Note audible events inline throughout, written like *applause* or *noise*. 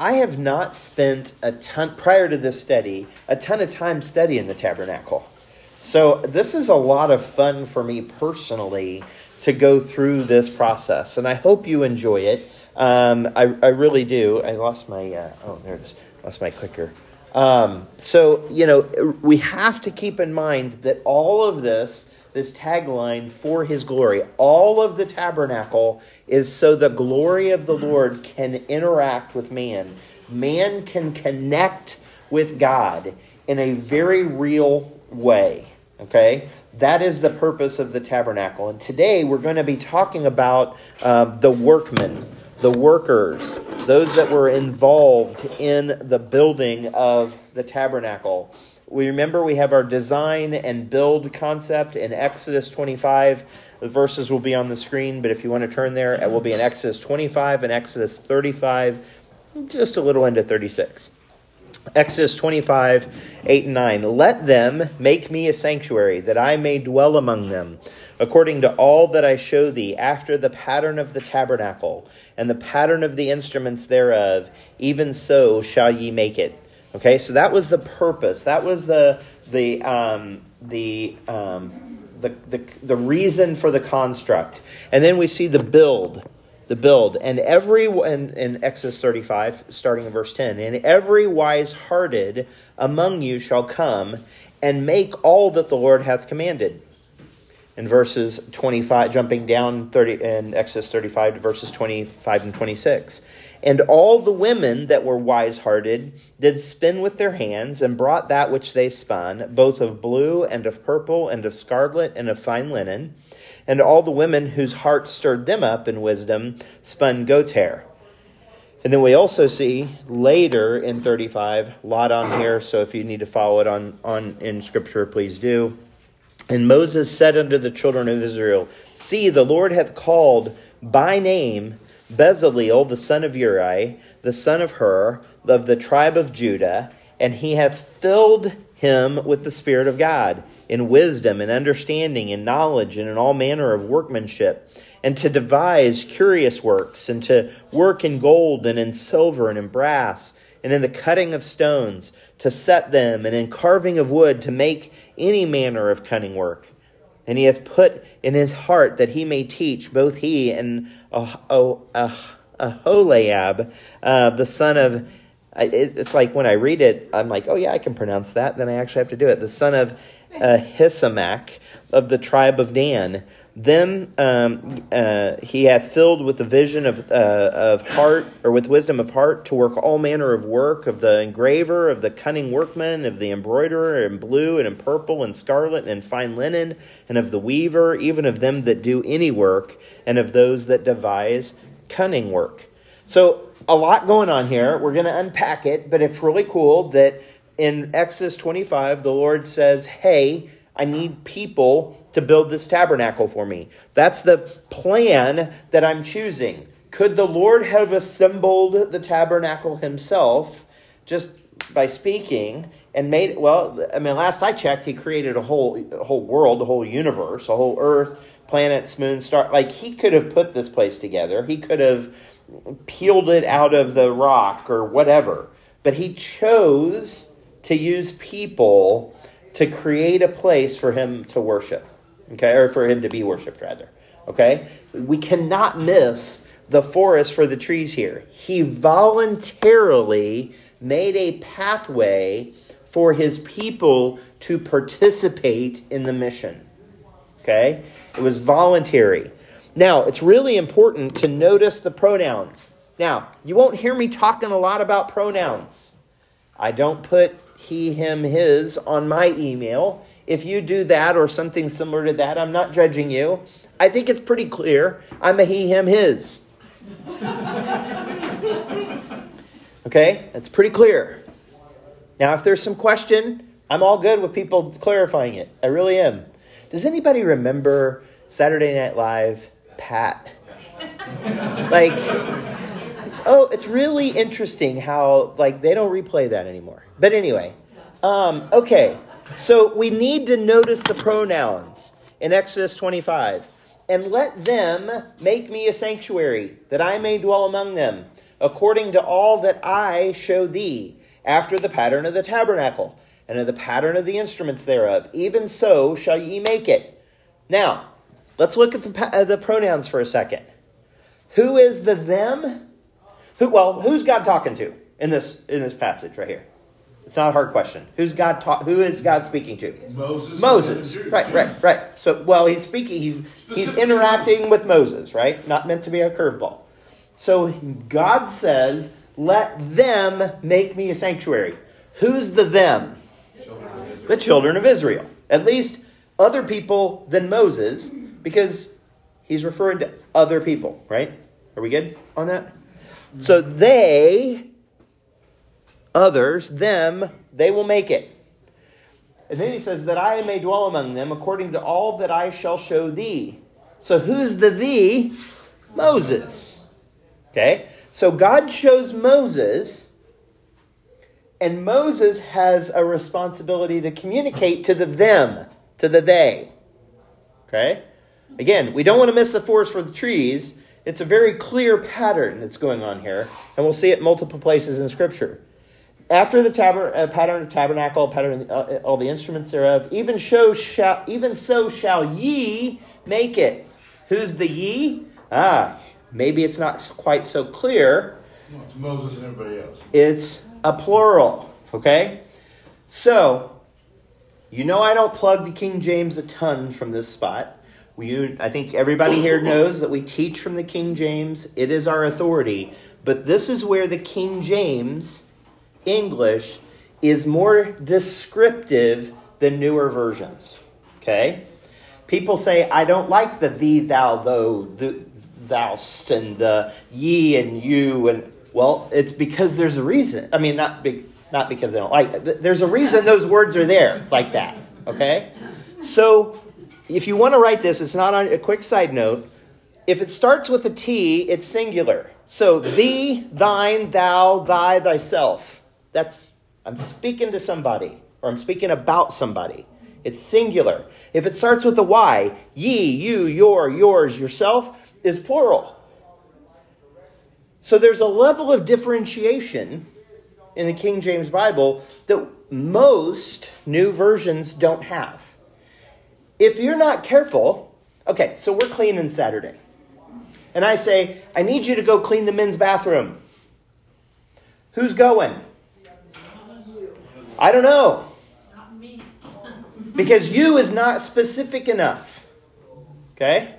I have not spent a ton, prior to this study, a ton of time studying the tabernacle. So this is a lot of fun for me personally to go through this process, and I hope you enjoy it. Um, I, I really do. I lost my, uh, oh, there it is. Lost my clicker. Um, so, you know, we have to keep in mind that all of this, this tagline, for his glory, all of the tabernacle is so the glory of the Lord can interact with man. Man can connect with God in a very real way. Okay? That is the purpose of the tabernacle. And today we're going to be talking about uh, the workmen the workers, those that were involved in the building of the tabernacle. We remember we have our design and build concept in Exodus 25. The verses will be on the screen, but if you want to turn there, it will be in Exodus 25 and Exodus 35, just a little into 36. Exodus 25, 8 and 9. Let them make me a sanctuary, that I may dwell among them, according to all that I show thee, after the pattern of the tabernacle, and the pattern of the instruments thereof, even so shall ye make it. Okay, so that was the purpose. That was the the um, the um, the, the the reason for the construct. And then we see the build the build. And every, in, Exodus 35, starting in verse 10, and every wise hearted among you shall come and make all that the Lord hath commanded. In verses 25, jumping down 30, in Exodus 35 to verses 25 and 26. And all the women that were wise hearted did spin with their hands, and brought that which they spun, both of blue and of purple and of scarlet and of fine linen and all the women whose hearts stirred them up in wisdom spun goat's hair. And then we also see later in 35, lot on here, so if you need to follow it on, on in scripture, please do. And Moses said unto the children of Israel, See, the Lord hath called by name Bezaleel, the son of Uri, the son of Hur, of the tribe of Judah, and he hath filled him with the Spirit of God in wisdom and understanding and knowledge and in all manner of workmanship, and to devise curious works, and to work in gold and in silver and in brass, and in the cutting of stones, to set them, and in carving of wood, to make any manner of cunning work. And he hath put in his heart that he may teach both he and Aholiab, uh, the son of it's like when I read it, I'm like, oh yeah, I can pronounce that. Then I actually have to do it. The son of Ahisamach of the tribe of Dan. Then um, uh, he hath filled with the vision of, uh, of heart, or with wisdom of heart, to work all manner of work of the engraver, of the cunning workman, of the embroiderer, in blue and in purple and scarlet and fine linen, and of the weaver, even of them that do any work, and of those that devise cunning work. So, a lot going on here. We're going to unpack it, but it's really cool that in Exodus 25, the Lord says, Hey, I need people to build this tabernacle for me. That's the plan that I'm choosing. Could the Lord have assembled the tabernacle himself just by speaking and made it well i mean last i checked he created a whole a whole world a whole universe a whole earth planets moon star like he could have put this place together he could have peeled it out of the rock or whatever but he chose to use people to create a place for him to worship, okay, or for him to be worshiped, rather. Okay? We cannot miss the forest for the trees here. He voluntarily made a pathway for his people to participate in the mission. Okay? It was voluntary. Now, it's really important to notice the pronouns. Now, you won't hear me talking a lot about pronouns. I don't put he, him, his on my email. If you do that or something similar to that, I'm not judging you. I think it's pretty clear. I'm a he, him, his. *laughs* okay? That's pretty clear. Now, if there's some question, I'm all good with people clarifying it. I really am. Does anybody remember Saturday Night Live, Pat? *laughs* like, it's oh, it's really interesting how like they don't replay that anymore. But anyway, um, okay. So we need to notice the pronouns in Exodus 25. And let them make me a sanctuary, that I may dwell among them. according to all that I show thee, after the pattern of the tabernacle, and of the pattern of the instruments thereof. Even so shall ye make it. Now, let's look at the, uh, the pronouns for a second. Who is the them? Who, well, who's God talking to in this in this passage right here? It's not a hard question. Who's God? Ta- who is God speaking to? Moses. Moses. Right, right, right. So, well, he's speaking. He's he's interacting with Moses. Right, not meant to be a curveball. So God says, "Let them make me a sanctuary." Who's the them? The children of Israel. At least other people than Moses, because he's referring to other people. Right? Are we good on that? So they others, them, they will make it. And then he says, That I may dwell among them according to all that I shall show thee. So who's the thee? Moses. Okay? So God shows Moses, and Moses has a responsibility to communicate to the them, to the they. Okay? Again, we don't want to miss the forest for the trees. It's a very clear pattern that's going on here, and we'll see it multiple places in Scripture after the taber- uh, pattern of tabernacle, pattern uh, all the instruments thereof, even so shall even so shall ye make it. Who's the ye? Ah, maybe it's not quite so clear. No, it's Moses and everybody else. It's a plural. Okay, so you know I don't plug the King James a ton from this spot. We, I think everybody here knows that we teach from the King James. It is our authority. But this is where the King James English is more descriptive than newer versions. Okay? People say, I don't like the thee, thou, though, the, thou'st, and the ye and you. And well, it's because there's a reason. I mean, not, be, not because they don't like it. There's a reason those words are there like that. Okay? So, if you want to write this, it's not on a quick side note. If it starts with a T, it's singular. So, thee, thine, thou, thy, thyself. That's I'm speaking to somebody or I'm speaking about somebody. It's singular. If it starts with a Y, ye, you, your, yours, yourself is plural. So there's a level of differentiation in the King James Bible that most new versions don't have. If you're not careful, okay, so we're cleaning Saturday. And I say, I need you to go clean the men's bathroom. Who's going? I don't know. *laughs* because you is not specific enough. Okay?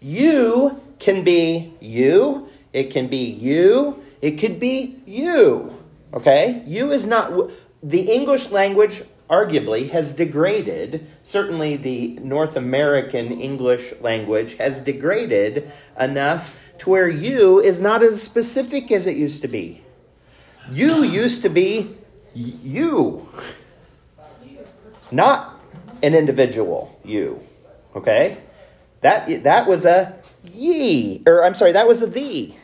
You can be you, it can be you, it could be you. Okay? You is not. The English language arguably has degraded, certainly the North American English language has degraded enough to where you is not as specific as it used to be. You used to be you, not an individual you. Okay? That, that was a ye, or I'm sorry, that was a thee.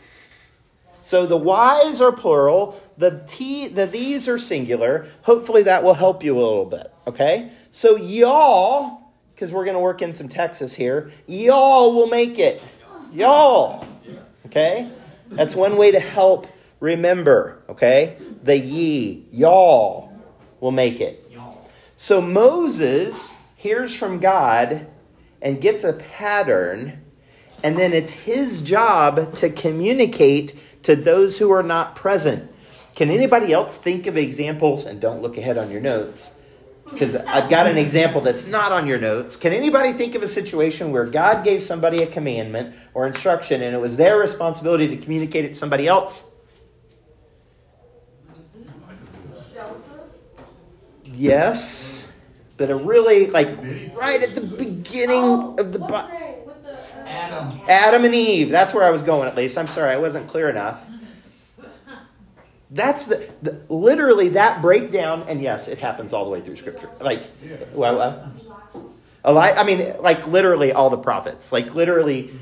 So the Y's are plural, the T, the these are singular. Hopefully that will help you a little bit. Okay? So y'all, because we're going to work in some Texas here, y'all will make it. Y'all. Okay? That's one way to help remember. Okay? the ye, y'all, will make it. So Moses hears from God and gets a pattern, and then it's his job to communicate to those who are not present. Can anybody else think of examples? And don't look ahead on your notes, because I've got an example that's not on your notes. Can anybody think of a situation where God gave somebody a commandment or instruction, and it was their responsibility to communicate it to somebody else? Yes, but a really like right at the beginning oh, of the Bible. Uh, Adam. Adam and Eve. That's where I was going. At least I'm sorry I wasn't clear enough. That's the, the literally that breakdown, and yes, it happens all the way through Scripture. Like, well, uh, I mean, like literally all the prophets. Like literally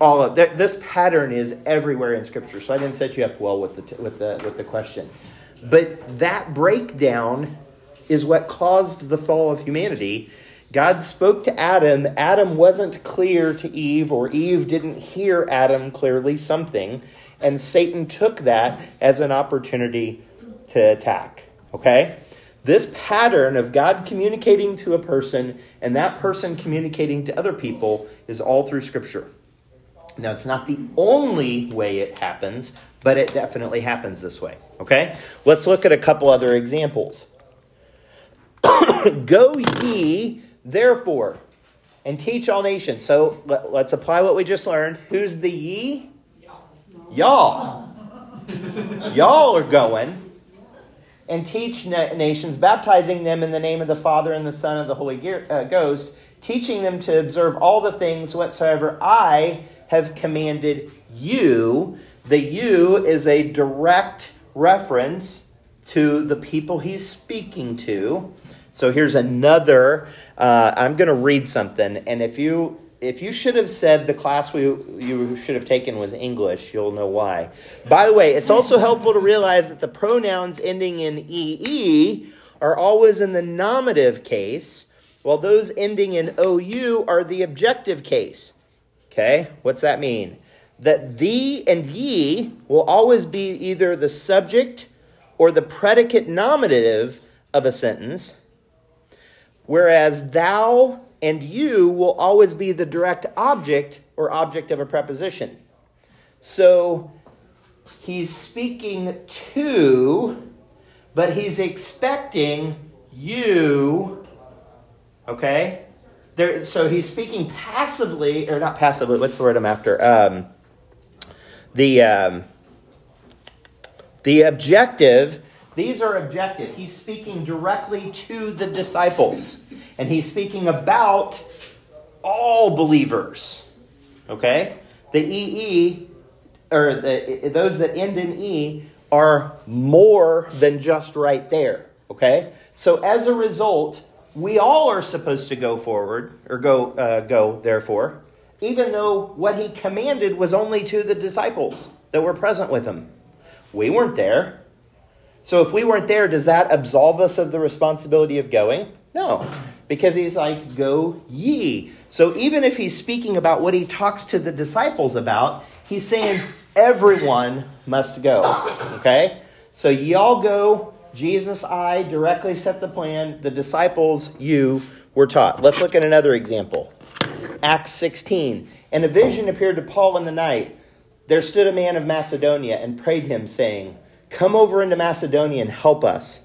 all of this pattern is everywhere in Scripture. So I didn't set you up well with the with the with the question, but that breakdown is what caused the fall of humanity. God spoke to Adam. Adam wasn't clear to Eve, or Eve didn't hear Adam clearly something. and Satan took that as an opportunity to attack. Okay? This pattern of God communicating to a person and that person communicating to other people is all through Scripture. Now, it's not the only way it happens, but it definitely happens this way. Okay? Let's look at a couple other examples. *coughs* Go ye, therefore, and teach all nations. So let, us apply what we just learned. Who's the ye? Y'all. Y'all are going and teach na- nations, baptizing them in the name of the Father and the Son and the Holy Ge- uh, Ghost, teaching them to observe all the things whatsoever I have commanded you. The you is a direct reference to the people he's speaking to. So here's another. Uh, I'm going to read something, and if you if you should have said the class we you should have taken was English, you'll know why. By the way, it's also helpful to realize that the pronouns ending in ee are always in the nominative case, while those ending in ou are the objective case. Okay, what's that mean? That thee and ye will always be either the subject or the predicate nominative of a sentence whereas thou and you will always be the direct object or object of a preposition. So he's speaking to, but he's expecting you, okay? There, so he's speaking passively, or not passively, what's the word I'm after? Um, the, um, the objective these are objective. He's speaking directly to the disciples, and he's speaking about all believers. Okay? The EE, or the, those that end in E, are more than just right there. Okay? So as a result, we all are supposed to go forward, or go, uh, go, therefore, even though what he commanded was only to the disciples that were present with him. We weren't there. So if we weren't there, does that absolve us of the responsibility of going? No, because he's like, go ye. So even if he's speaking about what he talks to the disciples about, he's saying everyone must go. Okay? So y'all go. Jesus, I directly set the plan. The disciples, you were taught. Let's look at another example. Acts 16. And a vision appeared to Paul in the night. There stood a man of Macedonia and prayed him, saying, Come over into Macedonia and help us.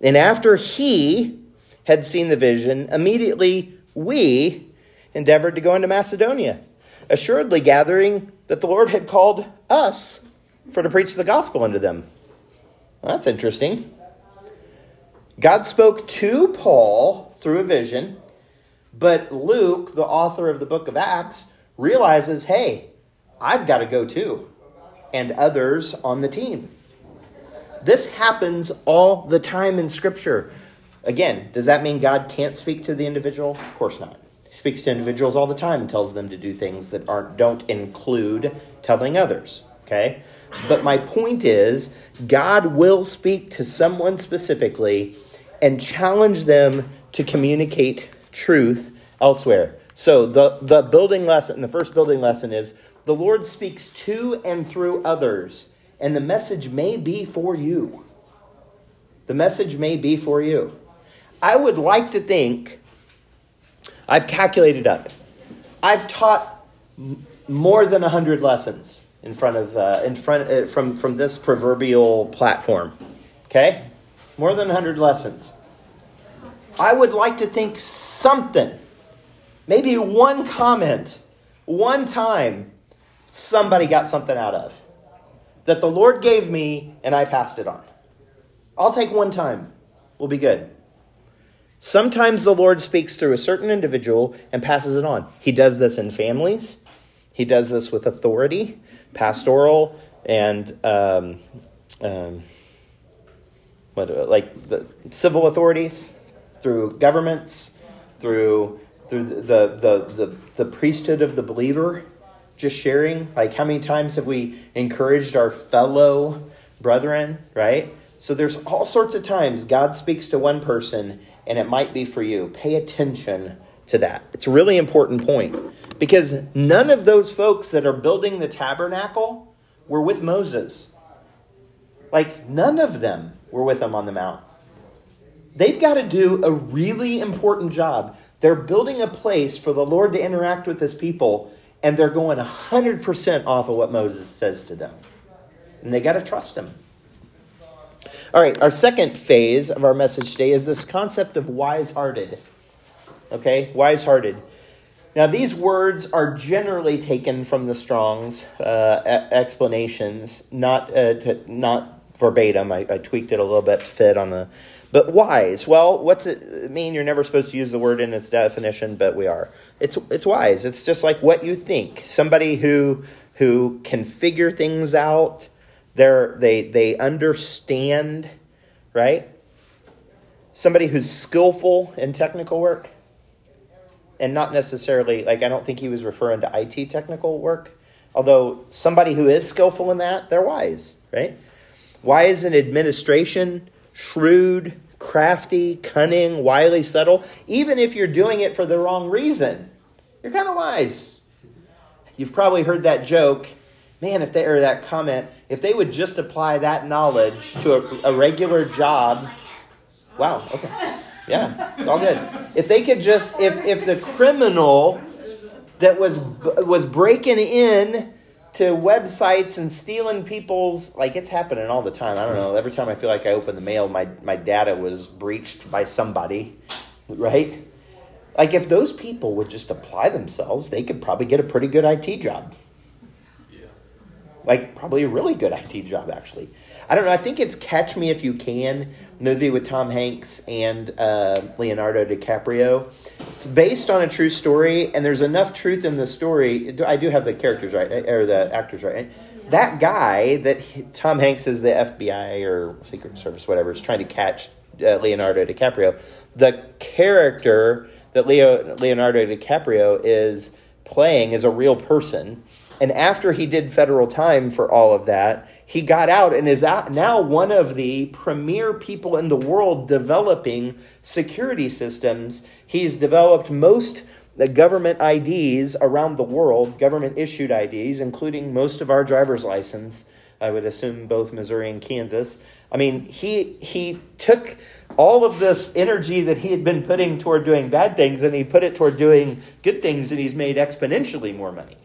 And after he had seen the vision, immediately we endeavored to go into Macedonia, assuredly gathering that the Lord had called us for to preach the gospel unto them. Well, that's interesting. God spoke to Paul through a vision, but Luke, the author of the book of Acts, realizes hey, I've got to go too, and others on the team. This happens all the time in Scripture. Again, does that mean God can't speak to the individual? Of course not. He speaks to individuals all the time and tells them to do things that aren't don't include telling others. Okay? But my point is, God will speak to someone specifically and challenge them to communicate truth elsewhere. So the, the building lesson, the first building lesson is the Lord speaks to and through others and the message may be for you. The message may be for you. I would like to think, I've calculated up, I've taught more than 100 lessons in front of, uh, in front, uh, from, from this proverbial platform. Okay? More than 100 lessons. I would like to think something, maybe one comment, one time, somebody got something out of that the Lord gave me and I passed it on. I'll take one time. We'll be good. Sometimes the Lord speaks through a certain individual and passes it on. He does this in families, He does this with authority, pastoral, and um, um, what, like the civil authorities, through governments, through through the, the, the, the priesthood of the believer just sharing. Like, how many times have we encouraged our fellow brethren, right? So, there's all sorts of times God speaks to one person, and it might be for you. Pay attention to that. It's a really important point because none of those folks that are building the tabernacle were with Moses. Like, none of them were with him on the mount. They've got to do a really important job. They're building a place for the Lord to interact with his people, and they're going 100% off of what Moses says to them. And they got to trust him. All right, our second phase of our message today is this concept of wise hearted. Okay, wise hearted. Now, these words are generally taken from the Strong's uh, explanations, not uh, to, not verbatim. I, I, tweaked it a little bit fit on the. But wise. Well, what's it mean? You're never supposed to use the word in its definition, but we are. It's it's wise. It's just like what you think. Somebody who who can figure things out. They're, they they understand, right? Somebody who's skillful in technical work and not necessarily like I don't think he was referring to IT technical work. Although somebody who is skillful in that, they're wise, right? Wise in administration, shrewd, crafty, cunning, wily, subtle. Even if you're doing it for the wrong reason, you're kind of wise. You've probably heard that joke. Man, if they or that comment, if they would just apply that knowledge to a, a regular job, wow, okay. Yeah, it's all good. If they could just, if if the criminal that was was breaking in to websites and stealing people's like it's happening all the time. I don't know. Every time I feel like I open the mail, my my data was breached by somebody, right? Like if those people would just apply themselves, they could probably get a pretty good IT job. Yeah. Like probably a really good IT job actually. I don't know. I think it's Catch Me If You Can movie with Tom Hanks and uh, Leonardo DiCaprio. It's based on a true story, and there's enough truth in the story. I do have the characters right, or the actors right. That guy that he, Tom Hanks is the FBI or Secret Service, whatever, is trying to catch uh, Leonardo DiCaprio. The character that Leo, Leonardo DiCaprio is playing is a real person and after he did federal time for all of that, he got out and is now one of the premier people in the world developing security systems. He's developed most the government IDs around the world, government issued IDs, including most of our driver's license. I would assume both Missouri and Kansas. I mean, he he took all of this energy that he had been putting toward doing bad things and he put it toward doing good things and he's made exponentially more money.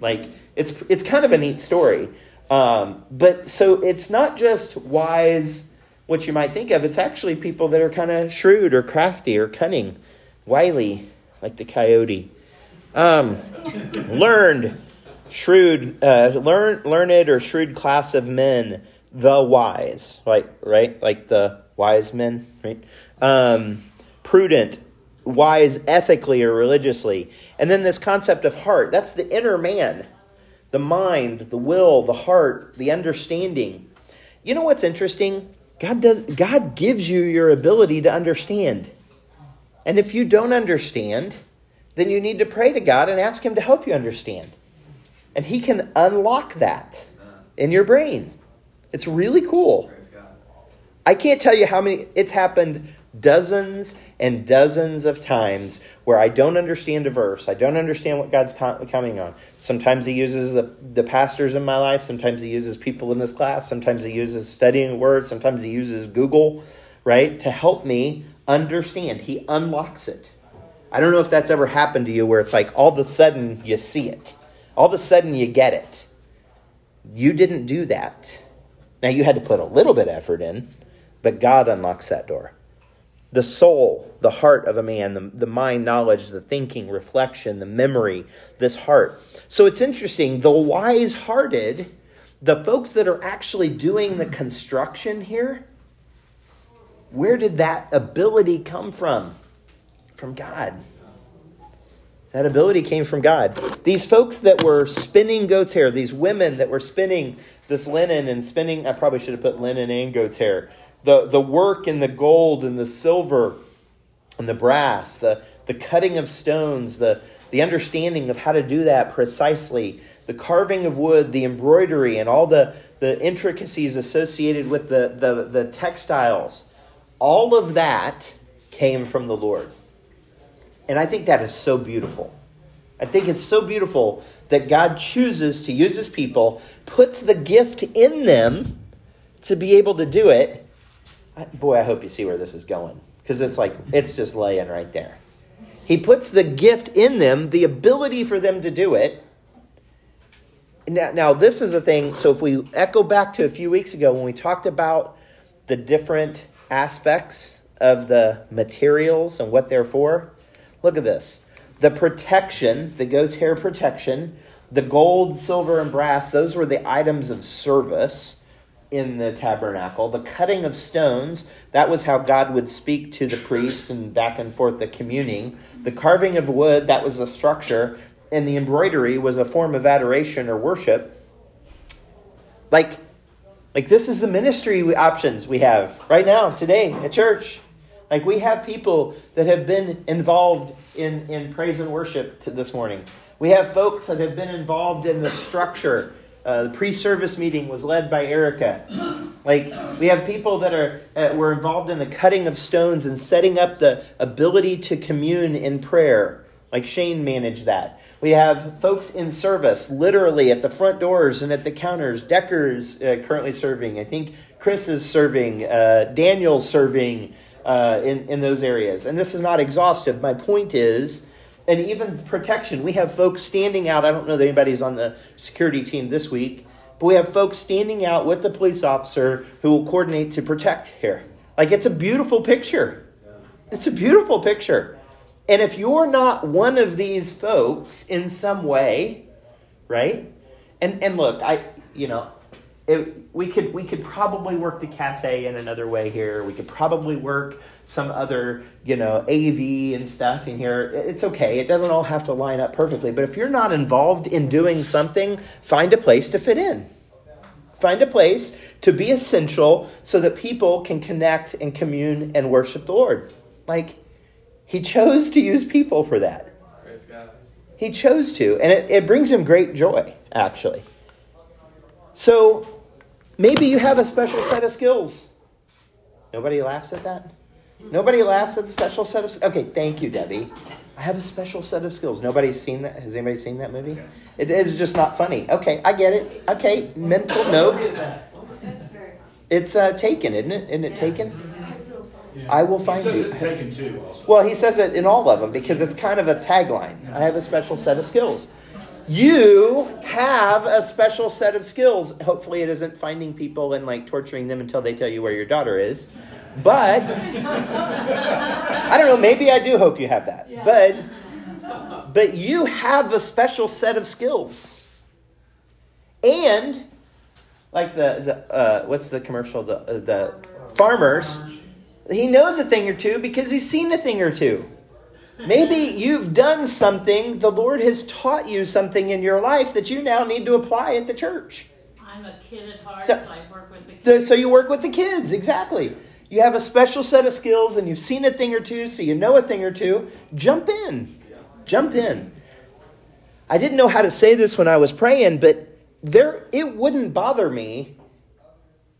Like it's it's kind of a neat story. Um, but so it's not just wise, what you might think of. It's actually people that are kind of shrewd or crafty or cunning, wily, like the coyote. Um, learned, shrewd, uh, learn, learned or shrewd class of men, the wise, right? Right, like the wise men, right? Um, prudent, wise ethically or religiously. And then this concept of heart, that's the inner man, the mind, the will, the heart, the understanding. You know what's interesting? God does God gives you your ability to understand. And if you don't understand, then you need to pray to God and ask him to help you understand. And he can unlock that in your brain. It's really cool. I can't tell you how many it's happened dozens and dozens of times where I don't understand a verse. I don't understand what God's coming on. Sometimes He uses the, the pastors in my life. Sometimes He uses people in this class. Sometimes He uses studying words. Sometimes He uses Google, right, to help me understand. He unlocks it. I don't know if that's ever happened to you where it's like all of a sudden you see it, all of a sudden you get it. You didn't do that. Now you had to put a little bit of effort in, but God unlocks that door the soul, the heart of a man, the, the mind, knowledge, the thinking, reflection, the memory, this heart. So it's interesting. The wise hearted, the folks that are actually doing the construction here, where did that ability come from? From God. That ability came from God. These folks that were spinning goat's hair, these women that were spinning this linen and spinning, I probably should have put linen and goat's hair the, the work in the gold and the silver and the brass, the, the cutting of stones, the, the understanding of how to do that precisely, the carving of wood, the embroidery, and all the, the intricacies associated with the, the, the textiles, all of that came from the Lord. And I think that is so beautiful. I think it's so beautiful that God chooses to use his people, puts the gift in them to be able to do it. I, boy, I hope you see where this is going because it's like, it's just laying right there. He puts the gift in them, the ability for them to do it. Now, now, this is a thing. So, if we echo back to a few weeks ago when we talked about the different aspects of the materials and what they're for, look at this. The protection, the goat's hair protection, the gold, silver, and brass, those were the items of service in the tabernacle. The cutting of stones, that was how God would speak to the priests and back and forth the communing. The carving of wood, that was the structure. And the embroidery was a form of adoration or worship. Like, like this is the ministry options we have right now, today, at church. Like we have people that have been involved in, in praise and worship to this morning. We have folks that have been involved in the structure uh, the pre-service meeting was led by Erica. Like we have people that are uh, were involved in the cutting of stones and setting up the ability to commune in prayer. Like Shane managed that. We have folks in service, literally at the front doors and at the counters. Decker's uh, currently serving. I think Chris is serving. Uh, Daniel's serving uh, in in those areas. And this is not exhaustive. My point is and even protection. We have folks standing out. I don't know that anybody's on the security team this week, but we have folks standing out with the police officer who will coordinate to protect here. Like it's a beautiful picture. It's a beautiful picture. And if you're not one of these folks in some way, right? And and look, I you know, it, we could we could probably work the cafe in another way here. We could probably work some other, you know, AV and stuff in here. It's okay. It doesn't all have to line up perfectly. But if you're not involved in doing something, find a place to fit in. Find a place to be essential so that people can connect and commune and worship the Lord. Like, he chose to use people for that. He chose to. And it, it brings him great joy, actually. So maybe you have a special set of skills. Nobody laughs at that? Nobody laughs at the special set of. Okay, thank you, Debbie. I have a special set of skills. Nobody's seen that. Has anybody seen that movie? It is just not funny. Okay, I get it. Okay, mental note. It's uh, taken, isn't it? Isn't it taken? I will find he you. taken too. Also. Well, he says it in all of them because it's kind of a tagline. I have a special set of skills. You have a special set of skills. Hopefully, it isn't finding people and like torturing them until they tell you where your daughter is. But *laughs* I don't know, maybe I do hope you have that. Yeah. But but you have a special set of skills. And like the uh, what's the commercial the uh, the farmers he knows a thing or two because he's seen a thing or two. Maybe you've done something, the Lord has taught you something in your life that you now need to apply at the church. I'm a kid at heart, so, so I work with the kids. So you work with the kids, exactly you have a special set of skills and you've seen a thing or two, so you know a thing or two, jump in. Jump in. I didn't know how to say this when I was praying, but there it wouldn't bother me.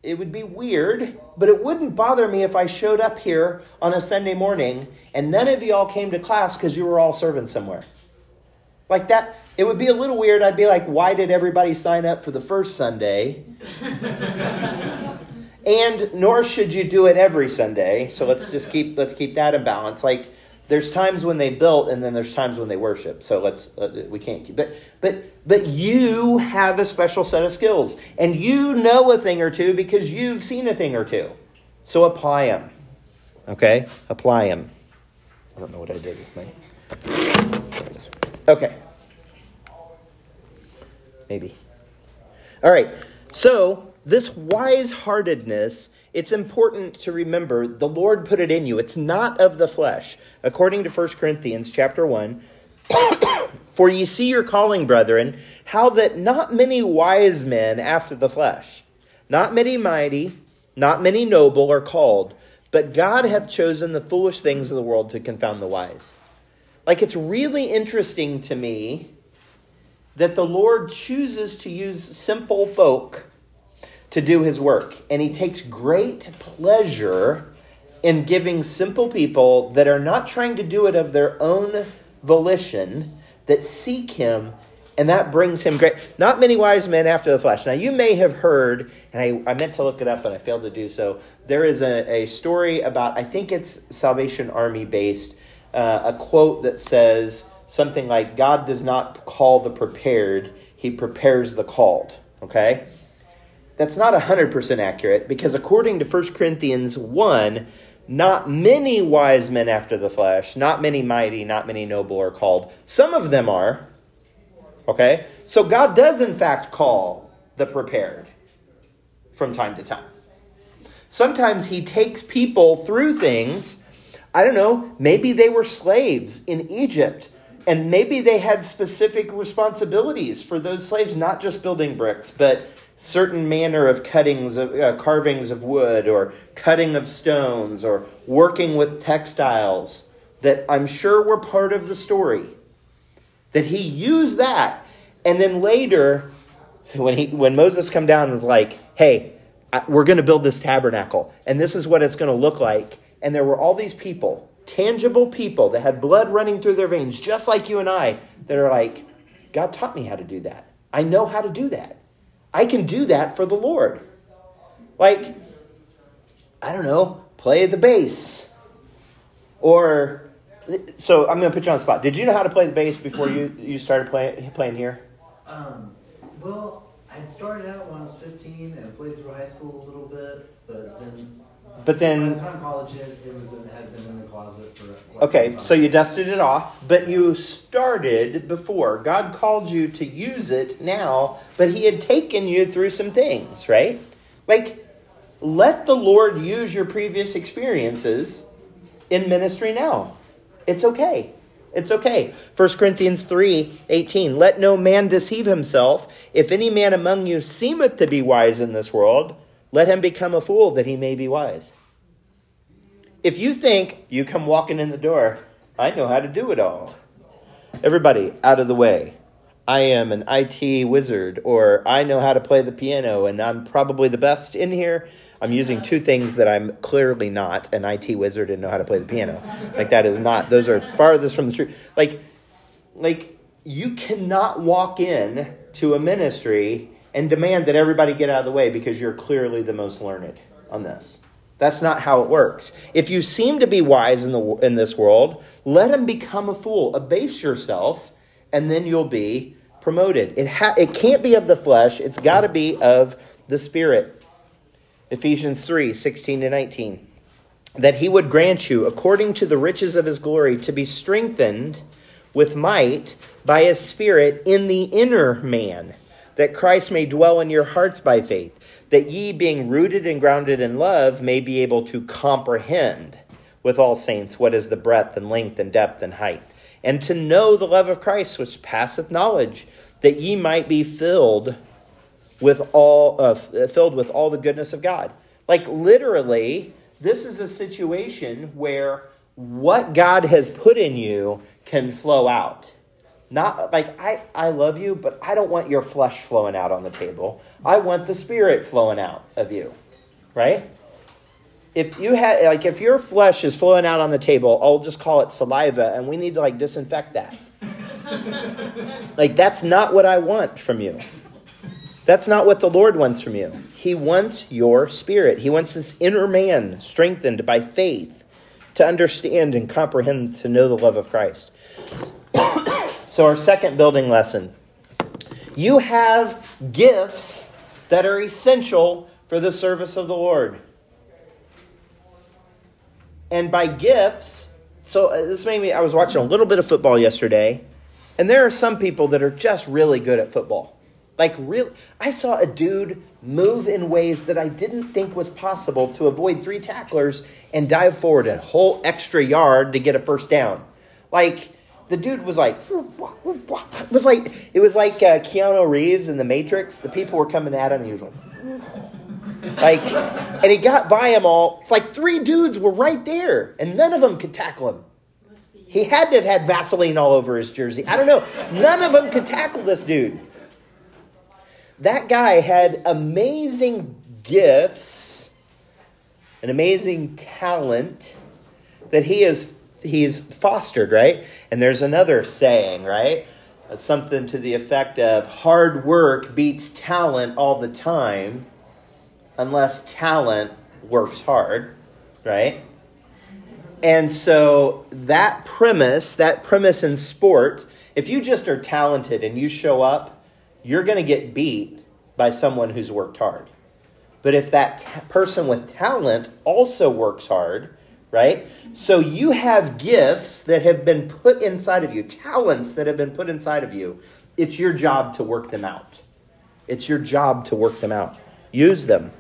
It would be weird, but it wouldn't bother me if I showed up here on a Sunday morning and none of you all came to class because you were all serving somewhere. Like that, it would be a little weird. I'd be like, why did everybody sign up for the first Sunday? *laughs* and nor should you do it every Sunday. So let's just keep let's keep that in balance. Like there's times when they built, and then there's times when they worship. So let's uh, we can't keep. But but but you have a special set of skills, and you know a thing or two because you've seen a thing or two. So apply them. Okay, apply them. I don't know what I did with my. Okay. Maybe. All right. So this wise heartedness, it's important to remember the Lord put it in you. It's not of the flesh. According to 1 Corinthians chapter 1, *coughs* for ye see your calling, brethren, how that not many wise men after the flesh, not many mighty, not many noble are called, but God hath chosen the foolish things of the world to confound the wise. Like it's really interesting to me that the Lord chooses to use simple folk to do his work. And he takes great pleasure in giving simple people that are not trying to do it of their own volition, that seek him and that brings him great. Not many wise men after the flesh. Now, you may have heard, and I, I meant to look it up, but I failed to do so. There is a, a story about, I think it's Salvation Army based, uh, a quote that says something like, God does not call the prepared, he prepares the called. Okay? That's not 100% accurate because according to 1 Corinthians 1, not many wise men after the flesh, not many mighty, not many noble are called. Some of them are, Okay? So God does, in fact, call the prepared from time to time. Sometimes He takes people through things. I don't know, maybe they were slaves in Egypt, and maybe they had specific responsibilities for those slaves, not just building bricks, but certain manner of cuttings of uh, carvings of wood or cutting of stones or working with textiles that I'm sure were part of the story that he used that. And then later, when, he, when Moses come down and was like, hey, we're going to build this tabernacle, and this is what it's going to look like. And there were all these people, tangible people that had blood running through their veins, just like you and I, that are like, God taught me how to do that. I know how to do that. I can do that for the Lord. Like, I don't know, play the bass. Or so I'm going to put you on the spot. Did you know how to play the bass before you, you started playing playing here? Um, well, I started out when I was 15 and played through high school a little bit, but then. But then. By the time college hit, it was had been in the closet for. Okay, so you dusted it off, but you started before. God called you to use it now, but He had taken you through some things, right? Like, let the Lord use your previous experiences in ministry now. It's okay. It's okay. 1 Corinthians 3 18. Let no man deceive himself. If any man among you seemeth to be wise in this world, let him become a fool that he may be wise. If you think you come walking in the door, I know how to do it all. Everybody, out of the way. I am an IT wizard, or I know how to play the piano, and I'm probably the best in here. I'm using two things that I'm clearly not an IT wizard and know how to play the piano. Like that is not; those are farthest from the truth. Like, like you cannot walk in to a ministry and demand that everybody get out of the way because you're clearly the most learned on this. That's not how it works. If you seem to be wise in the in this world, let him become a fool. Abase yourself and then you'll be promoted. It, ha- it can't be of the flesh, it's got to be of the Spirit. Ephesians 3 16 to 19. That he would grant you, according to the riches of his glory, to be strengthened with might by his Spirit in the inner man, that Christ may dwell in your hearts by faith, that ye, being rooted and grounded in love, may be able to comprehend with all saints what is the breadth and length and depth and height and to know the love of Christ which passeth knowledge, that ye might be filled with all uh, filled with all the goodness of God. Like literally, this is a situation where what God has put in you can flow out. Not like I, I love you, but I don't want your flesh flowing out on the table. I want the spirit flowing out of you. Right? if you had like if your flesh is flowing out on the table, I'll just call it saliva, and we need to like disinfect that. *laughs* like that's not what I want from you. That's not what the Lord wants from you. He wants your spirit. He wants this inner man strengthened by faith to understand and comprehend to know the love of Christ. So our second building lesson. You have gifts that are essential for the service of the Lord and by gifts, so uh, this made me, I was watching a little bit of football yesterday, and there are some people that are just really good at football. Like, real, I saw a dude move in ways that I didn't think was possible to avoid three tacklers and dive forward a whole extra yard to get a first down. Like, the dude was like, it was like, it was like uh, Keanu Reeves in The Matrix. The people were coming at him, he *laughs* like, and he got by them all. Like three dudes were right there, and none of them could tackle him. He had to have had Vaseline all over his jersey. I don't know. None of them could tackle this dude. That guy had amazing gifts, an amazing talent that he is he's fostered, right? And there's another saying, right? Uh, something to the effect of hard work beats talent all the time unless talent works hard, right? And so that premise, that premise in sport, if you just are talented and you show up, you're going to get beat by someone who's worked hard. But if that t- person with talent also works hard, right? So you have gifts that have been put inside of you, talents that have been put inside of you. It's your job to work them out. It's your job to work them out. Use them.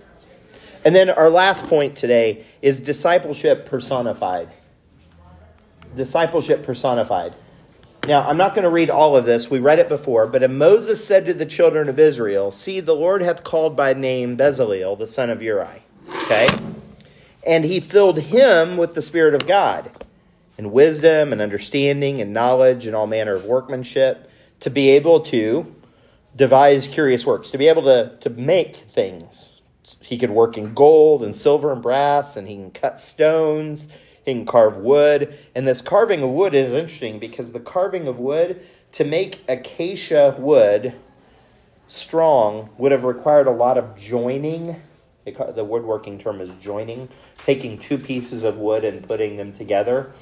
And then our last point today is discipleship personified. Discipleship personified. Now, I'm not going to read all of this. We read it before. But Moses said to the children of Israel, See, the Lord hath called by name Bezaleel, the son of Uri. Okay? And he filled him with the Spirit of God, and wisdom, and understanding, and knowledge, and all manner of workmanship, to be able to devise curious works, to be able to, to make things. He could work in gold and silver and brass, and he can cut stones he can carve wood. And this carving of wood is interesting because the carving of wood, to make acacia wood strong, would have required a lot of joining. The woodworking term is joining, taking two pieces of wood and putting them together.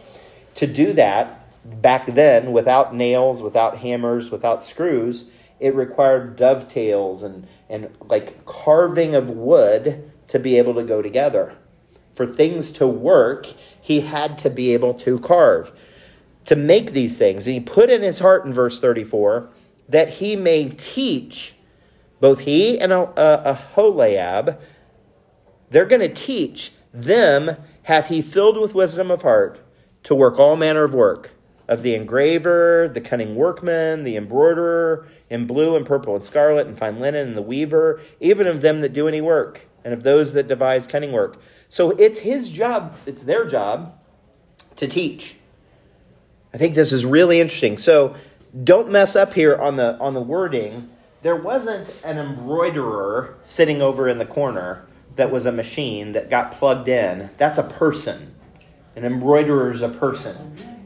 To do that, back then, without nails, without hammers, without screws, it required dovetails and, and like carving of wood to be able to go together. For things to work, he had to be able to carve, to make these things. And he put in his heart in verse 34 that he may teach both he and Aholiab, they're going to teach them, hath he filled with wisdom of heart to work all manner of work of the engraver, the cunning workman, the embroiderer, in blue and purple and scarlet and fine linen, and the weaver, even of them that do any work, and of those that devise cunning work. So it's his job, it's their job to teach. I think this is really interesting. So don't mess up here on the on the wording. There wasn't an embroiderer sitting over in the corner that was a machine that got plugged in. That's a person. An embroiderer is a person.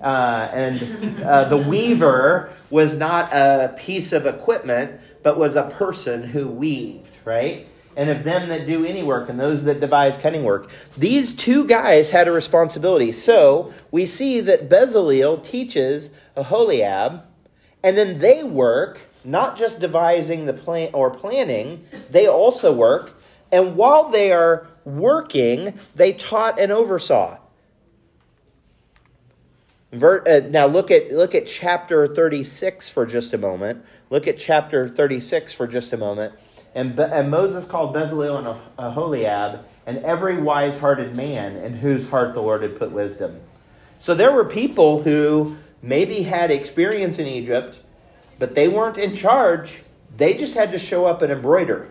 Uh, and uh, the weaver was not a piece of equipment, but was a person who weaved, right? and of them that do any work, and those that devise cunning work. These two guys had a responsibility. So we see that Bezaleel teaches Aholiab, and then they work, not just devising the plan or planning, they also work. And while they are working, they taught and oversaw. Uh, now look at look at chapter 36 for just a moment. Look at chapter 36 for just a moment. And, and Moses called Bezalel and Aholiab and every wise hearted man in whose heart the Lord had put wisdom. So there were people who maybe had experience in Egypt, but they weren't in charge. They just had to show up and embroider.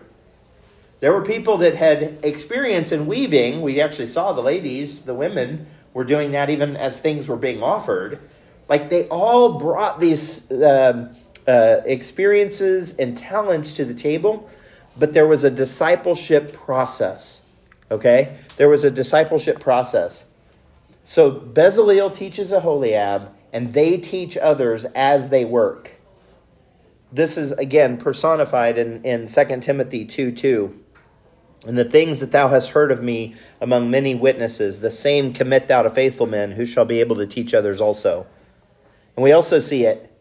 There were people that had experience in weaving. We actually saw the ladies, the women, were doing that even as things were being offered. Like they all brought these uh, uh, experiences and talents to the table, but there was a discipleship process. Okay? There was a discipleship process. So Bezaleel teaches a Aholiab, and they teach others as they work. This is, again, personified in, in 2 Timothy 2 2. And the things that thou hast heard of me among many witnesses, the same commit thou to faithful men who shall be able to teach others also. And we also see it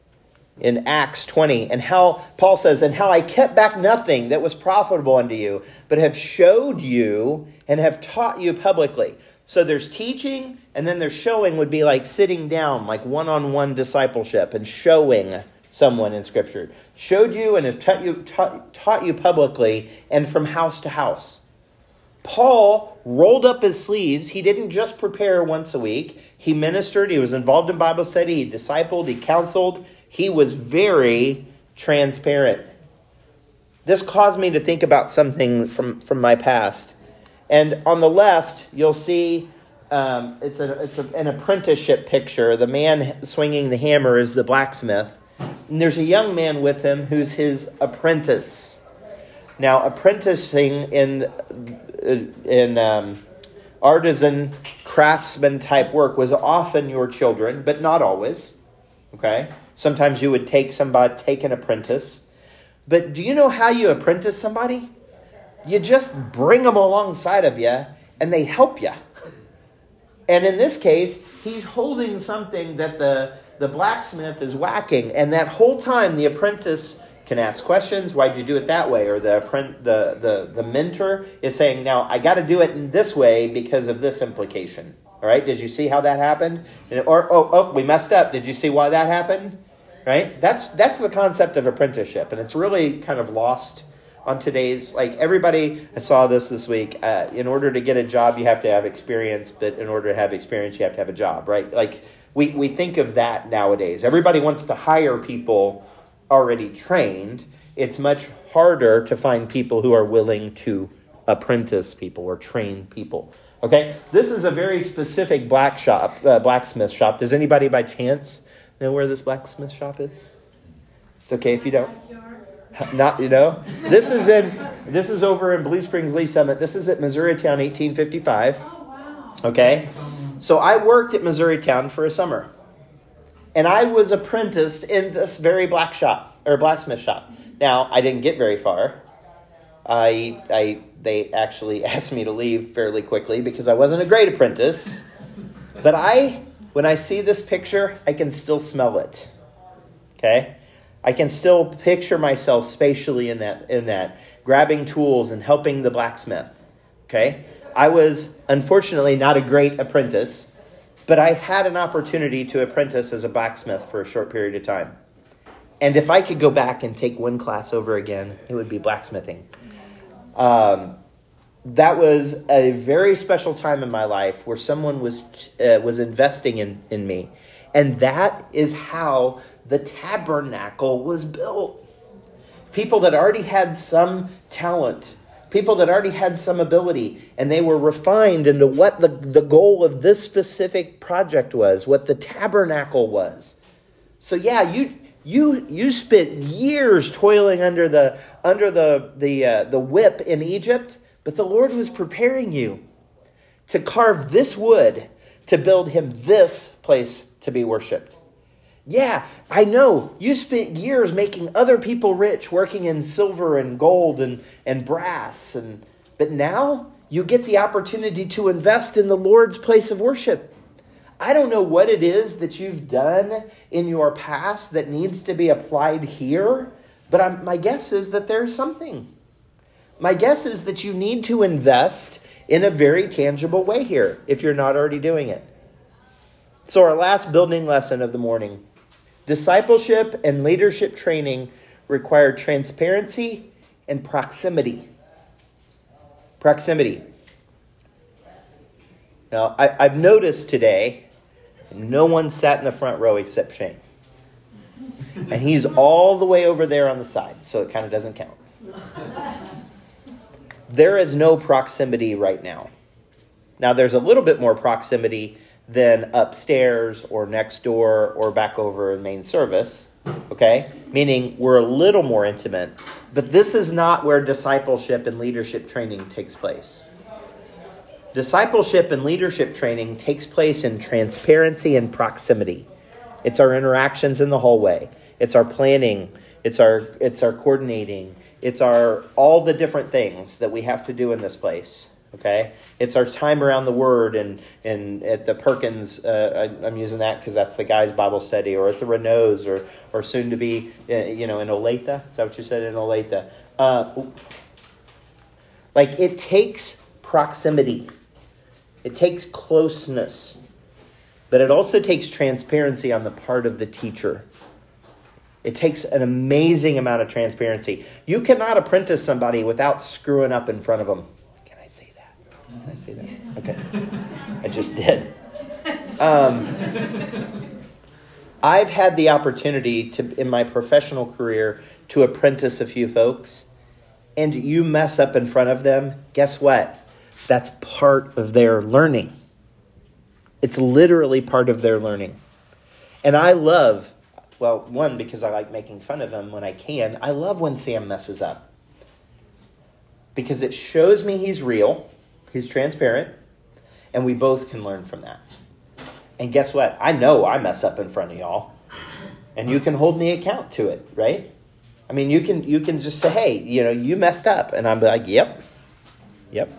in Acts 20, and how Paul says, and how I kept back nothing that was profitable unto you, but have showed you and have taught you publicly. So there's teaching, and then there's showing would be like sitting down, like one on one discipleship, and showing someone in Scripture. Showed you and have taught you, taught, taught you publicly and from house to house. Paul rolled up his sleeves. He didn't just prepare once a week. He ministered, he was involved in Bible study, he discipled, he counseled, he was very transparent. This caused me to think about something from, from my past. And on the left, you'll see um, it's, a, it's a, an apprenticeship picture. The man swinging the hammer is the blacksmith. And there's a young man with him who's his apprentice. Now, apprenticing in, in um, artisan craftsman type work was often your children, but not always. Okay? Sometimes you would take somebody, take an apprentice. But do you know how you apprentice somebody? You just bring them alongside of you and they help you. And in this case, he's holding something that the, the blacksmith is whacking. And that whole time, the apprentice can ask questions. Why'd you do it that way? Or the, the, the, the mentor is saying, now I got to do it in this way because of this implication. All right, did you see how that happened? And, Or, oh, oh, we messed up. Did you see why that happened? Right? That's, that's the concept of apprenticeship. And it's really kind of lost on today's like everybody i saw this this week uh, in order to get a job you have to have experience but in order to have experience you have to have a job right like we, we think of that nowadays. Everybody wants to hire people already trained. It's much harder to find people who are willing to apprentice people or train people. Okay? This is a very specific black shop uh, blacksmith shop. Does anybody by chance know where this blacksmith shop is? It's okay if you don't. Not you know. This is in this is over in Blue Springs Lee Summit. This is at Missouri Town, 1855. Okay, so I worked at Missouri Town for a summer, and I was apprenticed in this very black shop or blacksmith shop. Now I didn't get very far. I I they actually *laughs* asked me to leave fairly quickly because I wasn't a great apprentice. But I when I see this picture, I can still smell it. Okay? I can still picture myself spatially in that in that grabbing tools and helping the blacksmith. Okay? I was unfortunately not a great apprentice, but I had an opportunity to apprentice as a blacksmith for a short period of time. And if I could go back and take one class over again, it would be blacksmithing. Um, that was a very special time in my life where someone was uh, was investing in, in me. And that is how the tabernacle was built. People that already had some talent, people that already had some ability, and they were refined into what the, the goal of this specific project was, what the tabernacle was. So yeah, you you you spent years toiling under the under the the uh, the whip in Egypt, but the Lord was preparing you to carve this wood to build him this place to be worshiped. Yeah, I know. You spent years making other people rich, working in silver and gold and, and brass, and but now you get the opportunity to invest in the Lord's place of worship. I don't know what it is that you've done in your past that needs to be applied here, but I'm, my guess is that there's something. My guess is that you need to invest in a very tangible way here if you're not already doing it. So, our last building lesson of the morning Discipleship and leadership training require transparency and proximity. Proximity. Now, I, have noticed today, no one sat in the front row except Shane. And he's all the way over there on the side, so it kind of doesn't count. There is no proximity right now. Now, there's a little bit more proximity than upstairs or next door or back over in main service. Okay? Meaning we're a little more intimate. But this is not where discipleship and leadership training takes place. Discipleship and leadership training takes place in transparency and proximity. It's our interactions in the hallway. It's our planning. It's our it's our coordinating. It's our all the different things that we have to do in this place. Okay, it's our time around the Word, and and at the Perkins, uh, I, am using that because that's the guy's Bible study, or at the Renaults, or or soon to be, uh, you know, in Olathe. Is that what you said in Olathe? Uh, like it takes proximity, it takes closeness, but it also takes transparency on the part of the teacher. It takes an amazing amount of transparency. You cannot apprentice somebody without screwing up in front of them. I say that? Okay. I just did. Um, I've had the opportunity to, in my professional career, to apprentice a few folks, and you mess up in front of them, guess what? That's part of their learning. It's literally part of their learning. And I love, well, one, because I like making fun of him when I can, I love when Sam messes up. Because it shows me he's real He's transparent. and we both can learn from that. And guess what? I know I mess up in front of y'all, and you can hold me account to it, right? I mean, you can you can just say, "Hey, you know, you messed up," and I'm like, "Yep, yep."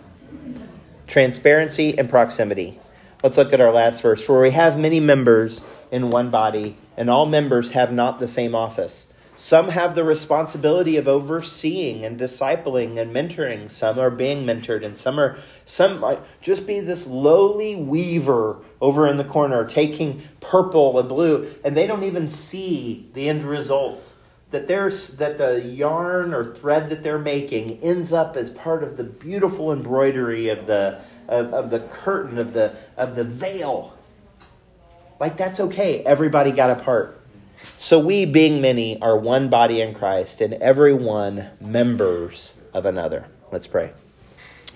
Transparency and proximity. Let's look at our last verse. For we have many members in one body, and all members have not the same office. Some have the responsibility of overseeing and discipling and mentoring. Some are being mentored, and some are some might just be this lowly weaver over in the corner taking purple and blue, and they don't even see the end result. That there's that the yarn or thread that they're making ends up as part of the beautiful embroidery of the of, of the curtain of the of the veil. Like that's okay. Everybody got a part. So we, being many, are one body in Christ, and every one members of another. Let's pray.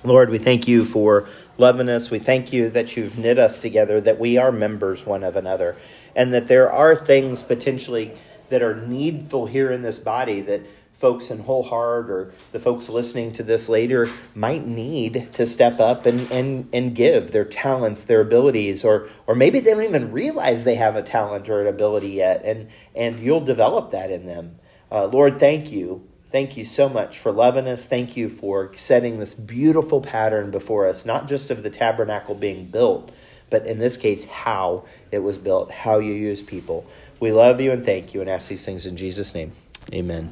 Lord, we thank you for loving us. We thank you that you've knit us together, that we are members one of another, and that there are things potentially that are needful here in this body that folks in whole heart or the folks listening to this later might need to step up and, and, and give their talents, their abilities, or or maybe they don't even realize they have a talent or an ability yet, and and you'll develop that in them. Uh, Lord, thank you. Thank you so much for loving us. Thank you for setting this beautiful pattern before us, not just of the tabernacle being built, but in this case, how it was built, how you use people. We love you and thank you and ask these things in Jesus' name. Amen.